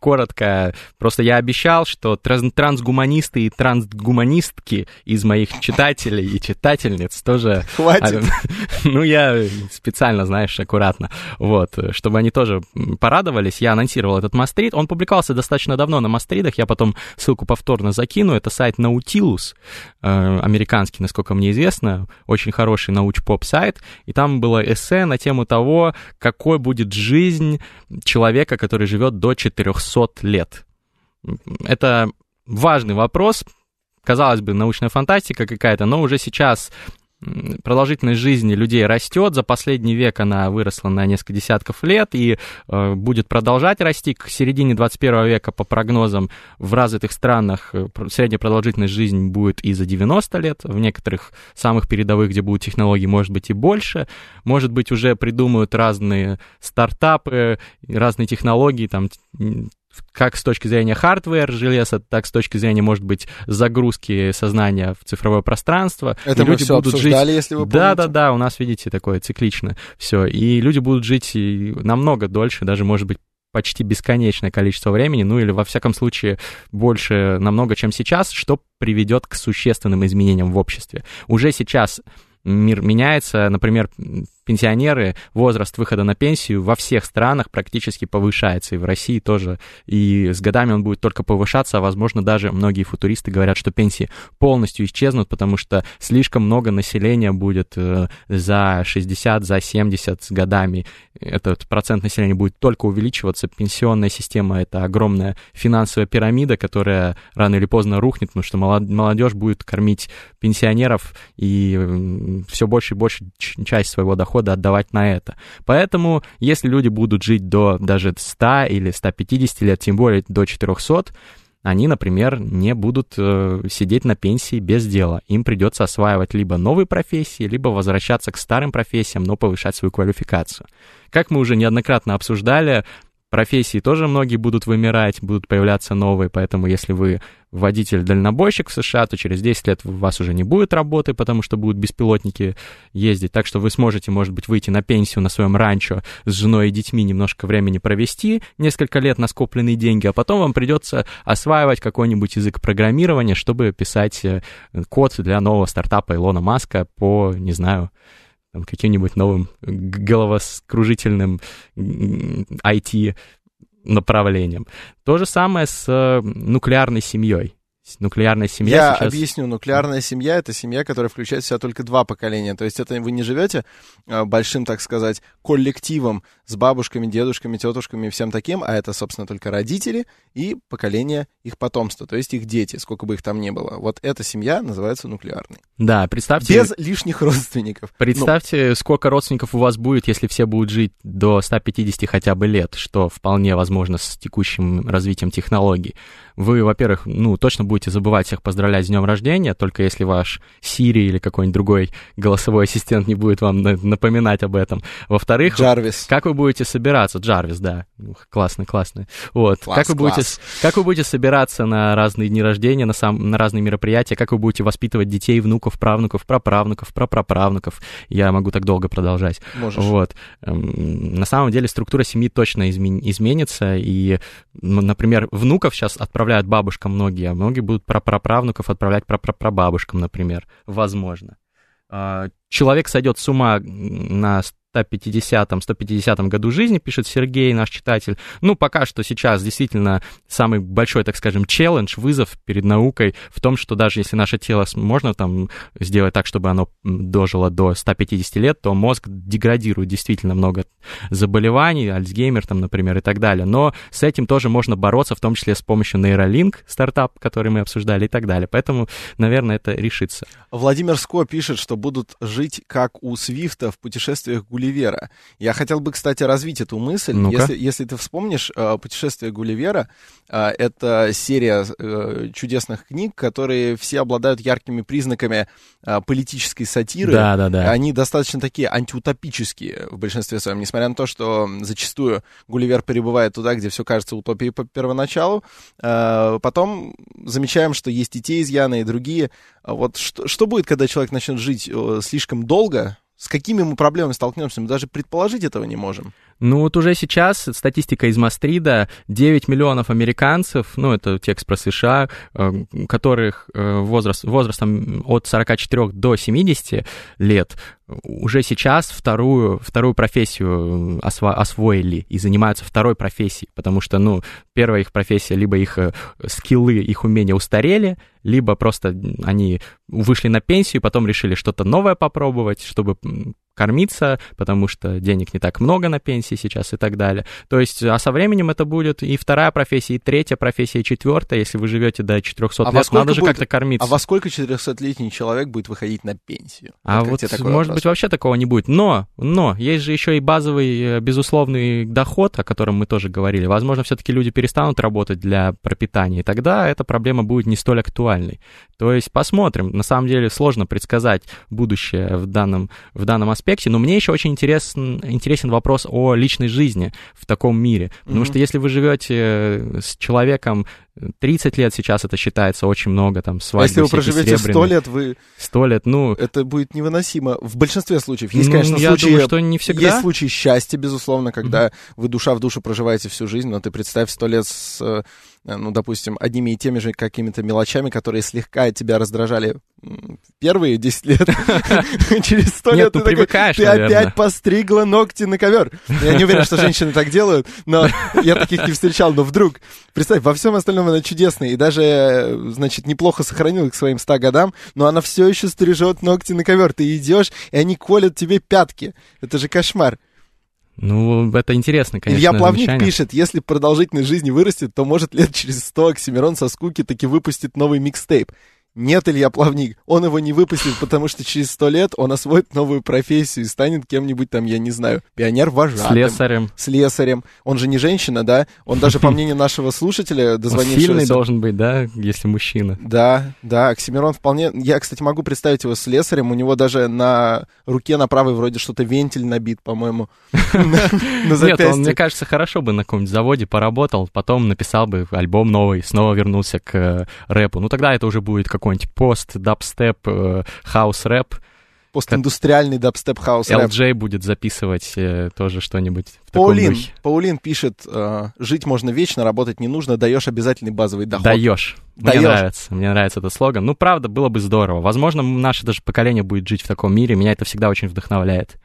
коротко. Просто я обещал, что транс- трансгуманисты и трансгуманистки из моих читателей и читательниц тоже... Хватит. А, Ну, я специально, знаешь, аккуратно. Вот, чтобы они тоже порадовались. Я анонсировал этот мастрит. Он публиковался достаточно давно на мастридах. Я потом ссылку повторно закину. Это сайт Nautilus, э, американский, насколько мне известно. Очень хороший науч-поп-сайт. И там было эссе на тему того, какой будет жизнь человека, который живет до 400 лет. Это важный вопрос. Казалось бы, научная фантастика какая-то, но уже сейчас продолжительность жизни людей растет. За последний век она выросла на несколько десятков лет и э, будет продолжать расти. К середине 21 века, по прогнозам, в развитых странах э, средняя продолжительность жизни будет и за 90 лет. В некоторых самых передовых, где будут технологии, может быть и больше. Может быть, уже придумают разные стартапы, разные технологии, там, как с точки зрения hardware железа, так с точки зрения, может быть, загрузки сознания в цифровое пространство. Это И мы люди все будут жить если вы да, помните. да, да, у нас, видите, такое циклично все. И люди будут жить намного дольше, даже, может быть, почти бесконечное количество времени, ну или, во всяком случае, больше намного, чем сейчас, что приведет к существенным изменениям в обществе. Уже сейчас мир меняется, например, пенсионеры, возраст выхода на пенсию во всех странах практически повышается, и в России тоже, и с годами он будет только повышаться, а возможно даже многие футуристы говорят, что пенсии полностью исчезнут, потому что слишком много населения будет э, за 60, за 70 с годами. Этот процент населения будет только увеличиваться. Пенсионная система — это огромная финансовая пирамида, которая рано или поздно рухнет, потому что молод- молодежь будет кормить пенсионеров и все больше и больше часть своего дохода доходы отдавать на это. Поэтому, если люди будут жить до даже 100 или 150 лет, тем более до 400, они, например, не будут э, сидеть на пенсии без дела. Им придется осваивать либо новые профессии, либо возвращаться к старым профессиям, но повышать свою квалификацию. Как мы уже неоднократно обсуждали, профессии тоже многие будут вымирать, будут появляться новые, поэтому если вы водитель-дальнобойщик в США, то через 10 лет у вас уже не будет работы, потому что будут беспилотники ездить, так что вы сможете, может быть, выйти на пенсию на своем ранчо с женой и детьми, немножко времени провести, несколько лет на скопленные деньги, а потом вам придется осваивать какой-нибудь язык программирования, чтобы писать э, код для нового стартапа Илона Маска по, не знаю, каким-нибудь новым головоскружительным IT направлением. То же самое с э, нуклеарной семьей нуклеарная семья Я сейчас... объясню. Нуклеарная семья — это семья, которая включает в себя только два поколения. То есть это вы не живете э, большим, так сказать, коллективом с бабушками, дедушками, тетушками и всем таким, а это, собственно, только родители и поколение их потомства, то есть их дети, сколько бы их там ни было. Вот эта семья называется нуклеарной. Да, представьте... Без лишних родственников. Представьте, ну... сколько родственников у вас будет, если все будут жить до 150 хотя бы лет, что вполне возможно с текущим развитием технологий. Вы, во-первых, ну, точно будете забывать всех поздравлять с днем рождения, только если ваш Siri или какой-нибудь другой голосовой ассистент не будет вам напоминать об этом. Во-вторых, Джарвис. как вы будете собираться? Джарвис, да. Классно, классно. Вот. Класс, как, вы будете, класс. как вы будете собираться на разные дни рождения, на, сам, на разные мероприятия, как вы будете воспитывать детей, внуков, правнуков, праправнуков, прапраправнуков. Я могу так долго продолжать. Можешь. Вот. Эм, На самом деле структура семьи точно измен- изменится, и, например, внуков сейчас отправляют бабушкам многие, а многие будут прапраправнуков отправлять прапрапрабабушкам, например. Возможно. А, Человек сойдет с ума на 150-м, 150 году жизни, пишет Сергей, наш читатель. Ну, пока что сейчас действительно самый большой, так скажем, челлендж, вызов перед наукой в том, что даже если наше тело можно там сделать так, чтобы оно дожило до 150 лет, то мозг деградирует действительно много заболеваний, Альцгеймер там, например, и так далее. Но с этим тоже можно бороться, в том числе с помощью нейролинк, стартап, который мы обсуждали и так далее. Поэтому, наверное, это решится. Владимир Ско пишет, что будут жить как у Свифта в путешествиях Гулливера. Я хотел бы, кстати, развить эту мысль. Ну-ка. Если, если ты вспомнишь, э, «Путешествие Гулливера» э, — это серия э, чудесных книг, которые все обладают яркими признаками политической сатиры. Да, да, да. Они достаточно такие антиутопические в большинстве своем, несмотря на то, что зачастую Гулливер перебывает туда, где все кажется утопией по первоначалу. Потом замечаем, что есть и те изъяны, и другие. А Вот что, что будет, когда человек начнет жить слишком долго? С какими мы проблемами столкнемся? Мы даже предположить этого не можем. Ну вот уже сейчас статистика из Мастрида, 9 миллионов американцев, ну это текст про США, э, которых э, возраст, возрастом от 44 до 70 лет уже сейчас вторую, вторую профессию осво- освоили и занимаются второй профессией, потому что, ну, первая их профессия, либо их э, скиллы, их умения устарели, либо просто они вышли на пенсию, потом решили что-то новое попробовать, чтобы кормиться, потому что денег не так много на пенсии сейчас и так далее. То есть, а со временем это будет и вторая профессия, и третья профессия, и четвертая. Если вы живете до 400 А лет, надо же будет- как-то кормиться. А во сколько 400-летний человек будет выходить на пенсию? А вот, такой может вопрос? быть, вообще такого не будет. Но, но, есть же еще и базовый, э, безусловный доход, о котором мы тоже говорили. Возможно, все-таки люди перестанут работать для пропитания, и тогда эта проблема будет не столь актуальной. То есть посмотрим. На самом деле сложно предсказать будущее в данном, в данном аспекте, но мне еще очень интересен, интересен вопрос о личной жизни в таком мире. Потому Мгм. что если вы живете э, с человеком 30 лет сейчас это считается очень много, там, А свадьбы если вы проживете 100 серебряные. лет, вы 100 лет, ну, это будет невыносимо. В большинстве случаев. Есть, Ну, конечно, я случаи... думаю, что не всегда. Есть случаи счастья, безусловно, когда вы душа в душу проживаете всю жизнь, но ты представь сто лет с, э, ну, допустим, одними и теми же какими-то мелочами, которые слегка тебя раздражали первые 10 лет. Через сто Нет, лет ну, ты привыкаешь, ты опять постригла ногти на ковер. Я не уверен, что женщины так делают, но я таких не встречал. Но вдруг, представь, во всем остальном она чудесная и даже, э, значит, неплохо сохранила к своим 100 годам, но она все еще стрижет ногти на ковер. Ты идешь, и они колят тебе пятки. Это же кошмар. Ну, это интересно, конечно, Илья Плавник замечание. пишет, если продолжительность жизни вырастет, то может лет через 100 Оксимирон со скуки таки выпустит новый микстейп. Нет, Илья Плавник, он его не выпустит, потому что через сто лет он освоит новую профессию и станет кем-нибудь там, я не знаю, пионер-вожатым. Слесарем. Слесарем. Он же не женщина, да? Он даже, по мнению нашего слушателя, Он дозвонившегося... сильный должен быть, да, если мужчина. Да, да, Оксимирон вполне... Я, кстати, могу представить его слесарем. У него даже на руке на правой вроде что-то вентиль набит, по-моему. На Нет, он, мне кажется, хорошо бы на каком-нибудь заводе поработал, потом написал бы альбом новый, снова вернулся к э, рэпу. Ну, тогда это уже будет какой-нибудь пост, дабстеп, э, хаус-рэп. Постиндустриальный дабстеп хаус рэп. Элджей будет записывать э, тоже что-нибудь в таком Паулин, духе. Паулин пишет, э, жить можно вечно, работать не нужно, даешь обязательный базовый доход. Даешь. Мне Даёшь. нравится. Мне нравится этот слоган. Ну, правда, было бы здорово. Возможно, наше даже поколение будет жить в таком мире. Меня это всегда очень вдохновляет.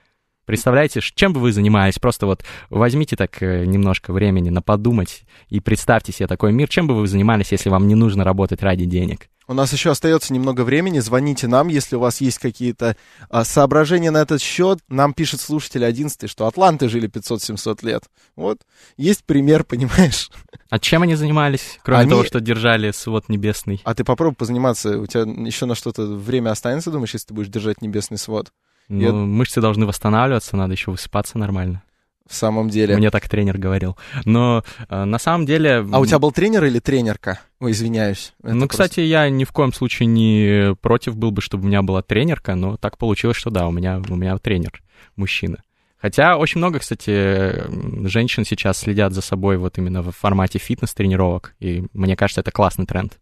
Представляете, чем бы вы занимались? Просто вот возьмите так э, немножко времени на подумать и представьте себе такой мир. Чем бы вы занимались, если вам не нужно работать ради денег? У нас еще остается немного времени. Звоните нам, если у вас есть какие-то а, соображения на этот счет. Нам пишет слушатель 11, что атланты жили 500-700 лет. Вот. Есть пример, понимаешь? А чем они занимались, кроме Они- того, что держали свод небесный? А ты попробуй позаниматься. У тебя еще на что-то время останется, думаешь, если ты будешь держать небесный свод? Ну, Я- мышцы должны восстанавливаться, надо еще высыпаться нормально. В самом деле. Мне так тренер говорил. Но э, на самом деле... А у тебя был тренер или тренерка? Ой, извиняюсь. Это ну, просто- кстати, я ни в коем случае не против был бы, чтобы у меня была тренерка, но так получилось, что да, у меня, у меня тренер, мужчина. Хотя очень много, кстати, женщин сейчас следят за собой вот именно в формате фитнес-тренировок, и мне кажется, это классный тренд.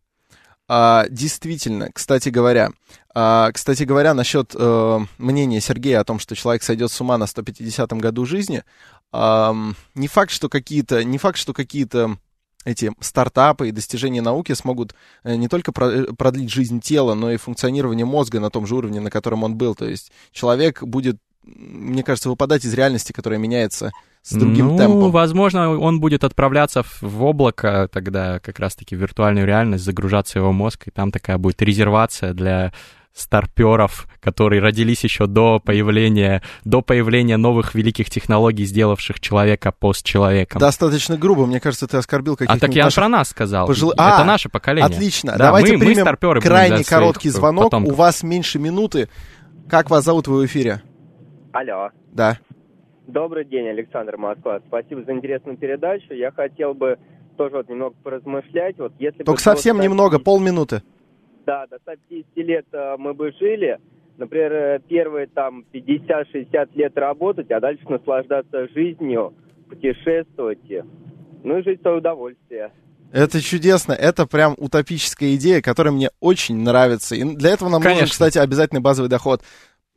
А, действительно, кстати говоря, а, кстати говоря, насчет э, мнения Сергея о том, что человек сойдет с ума на 150-м году жизни, ам, не факт, что какие-то, не факт, что какие-то эти стартапы и достижения науки смогут э, не только э, продлить жизнь тела, но и функционирование мозга на том же уровне, на котором он был. То есть человек будет, мне кажется, выпадать из реальности, которая меняется с другим ну, темпом. возможно, он будет отправляться в- в облако, тогда как раз-таки в виртуальную реальность, загружаться его мозг, и там такая будет резервация для старперов, которые родились еще до появления, до появления новых великих технологий, сделавших человека постчеловеком. Достаточно грубо, мне кажется, ты оскорбил а каких-нибудь так я наших про нас сказал. пожил- Это А, наше поколение. Отлично. Да, Давайте мы- мы примем будем крайне короткий звонок. потомков. У вас меньше минуты. Как вас зовут вы в эфире? Алло. Да. Добрый день, Александр Москва. Спасибо за интересную передачу. Я хотел бы тоже вот немного поразмышлять. Вот если Только совсем 150 немного, полминуты. Да, до 150 лет э, мы бы жили. Например, э, первые там 50-60 лет работать, а дальше наслаждаться жизнью, путешествовать. Ну и жить в свое удовольствие. Это чудесно. Это прям утопическая идея, которая мне очень нравится. И для этого нам нужен, Конечно. кстати, обязательный базовый доход.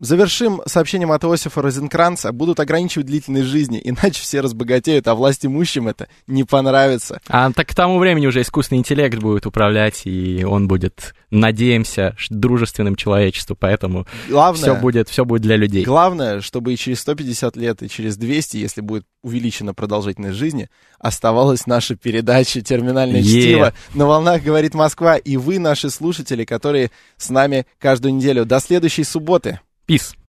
Завершим сообщением от Иосифа Розенкранца. Будут ограничивать длительность жизни, иначе все разбогатеют, а власть имущим это не понравится. А так к тому времени уже искусственный интеллект будет управлять, и он будет, надеемся, дружественным человечеству, поэтому Главное, все будет, все будет для людей. главное, чтобы и через 150 лет, и через 200, если будет увеличена продолжительность жизни, оставалась наша передача «Терминальное Е. чтиво» на волнах «Говорит Москва». И вы, наши слушатели, которые с нами каждую неделю. До следующей субботы. Peace.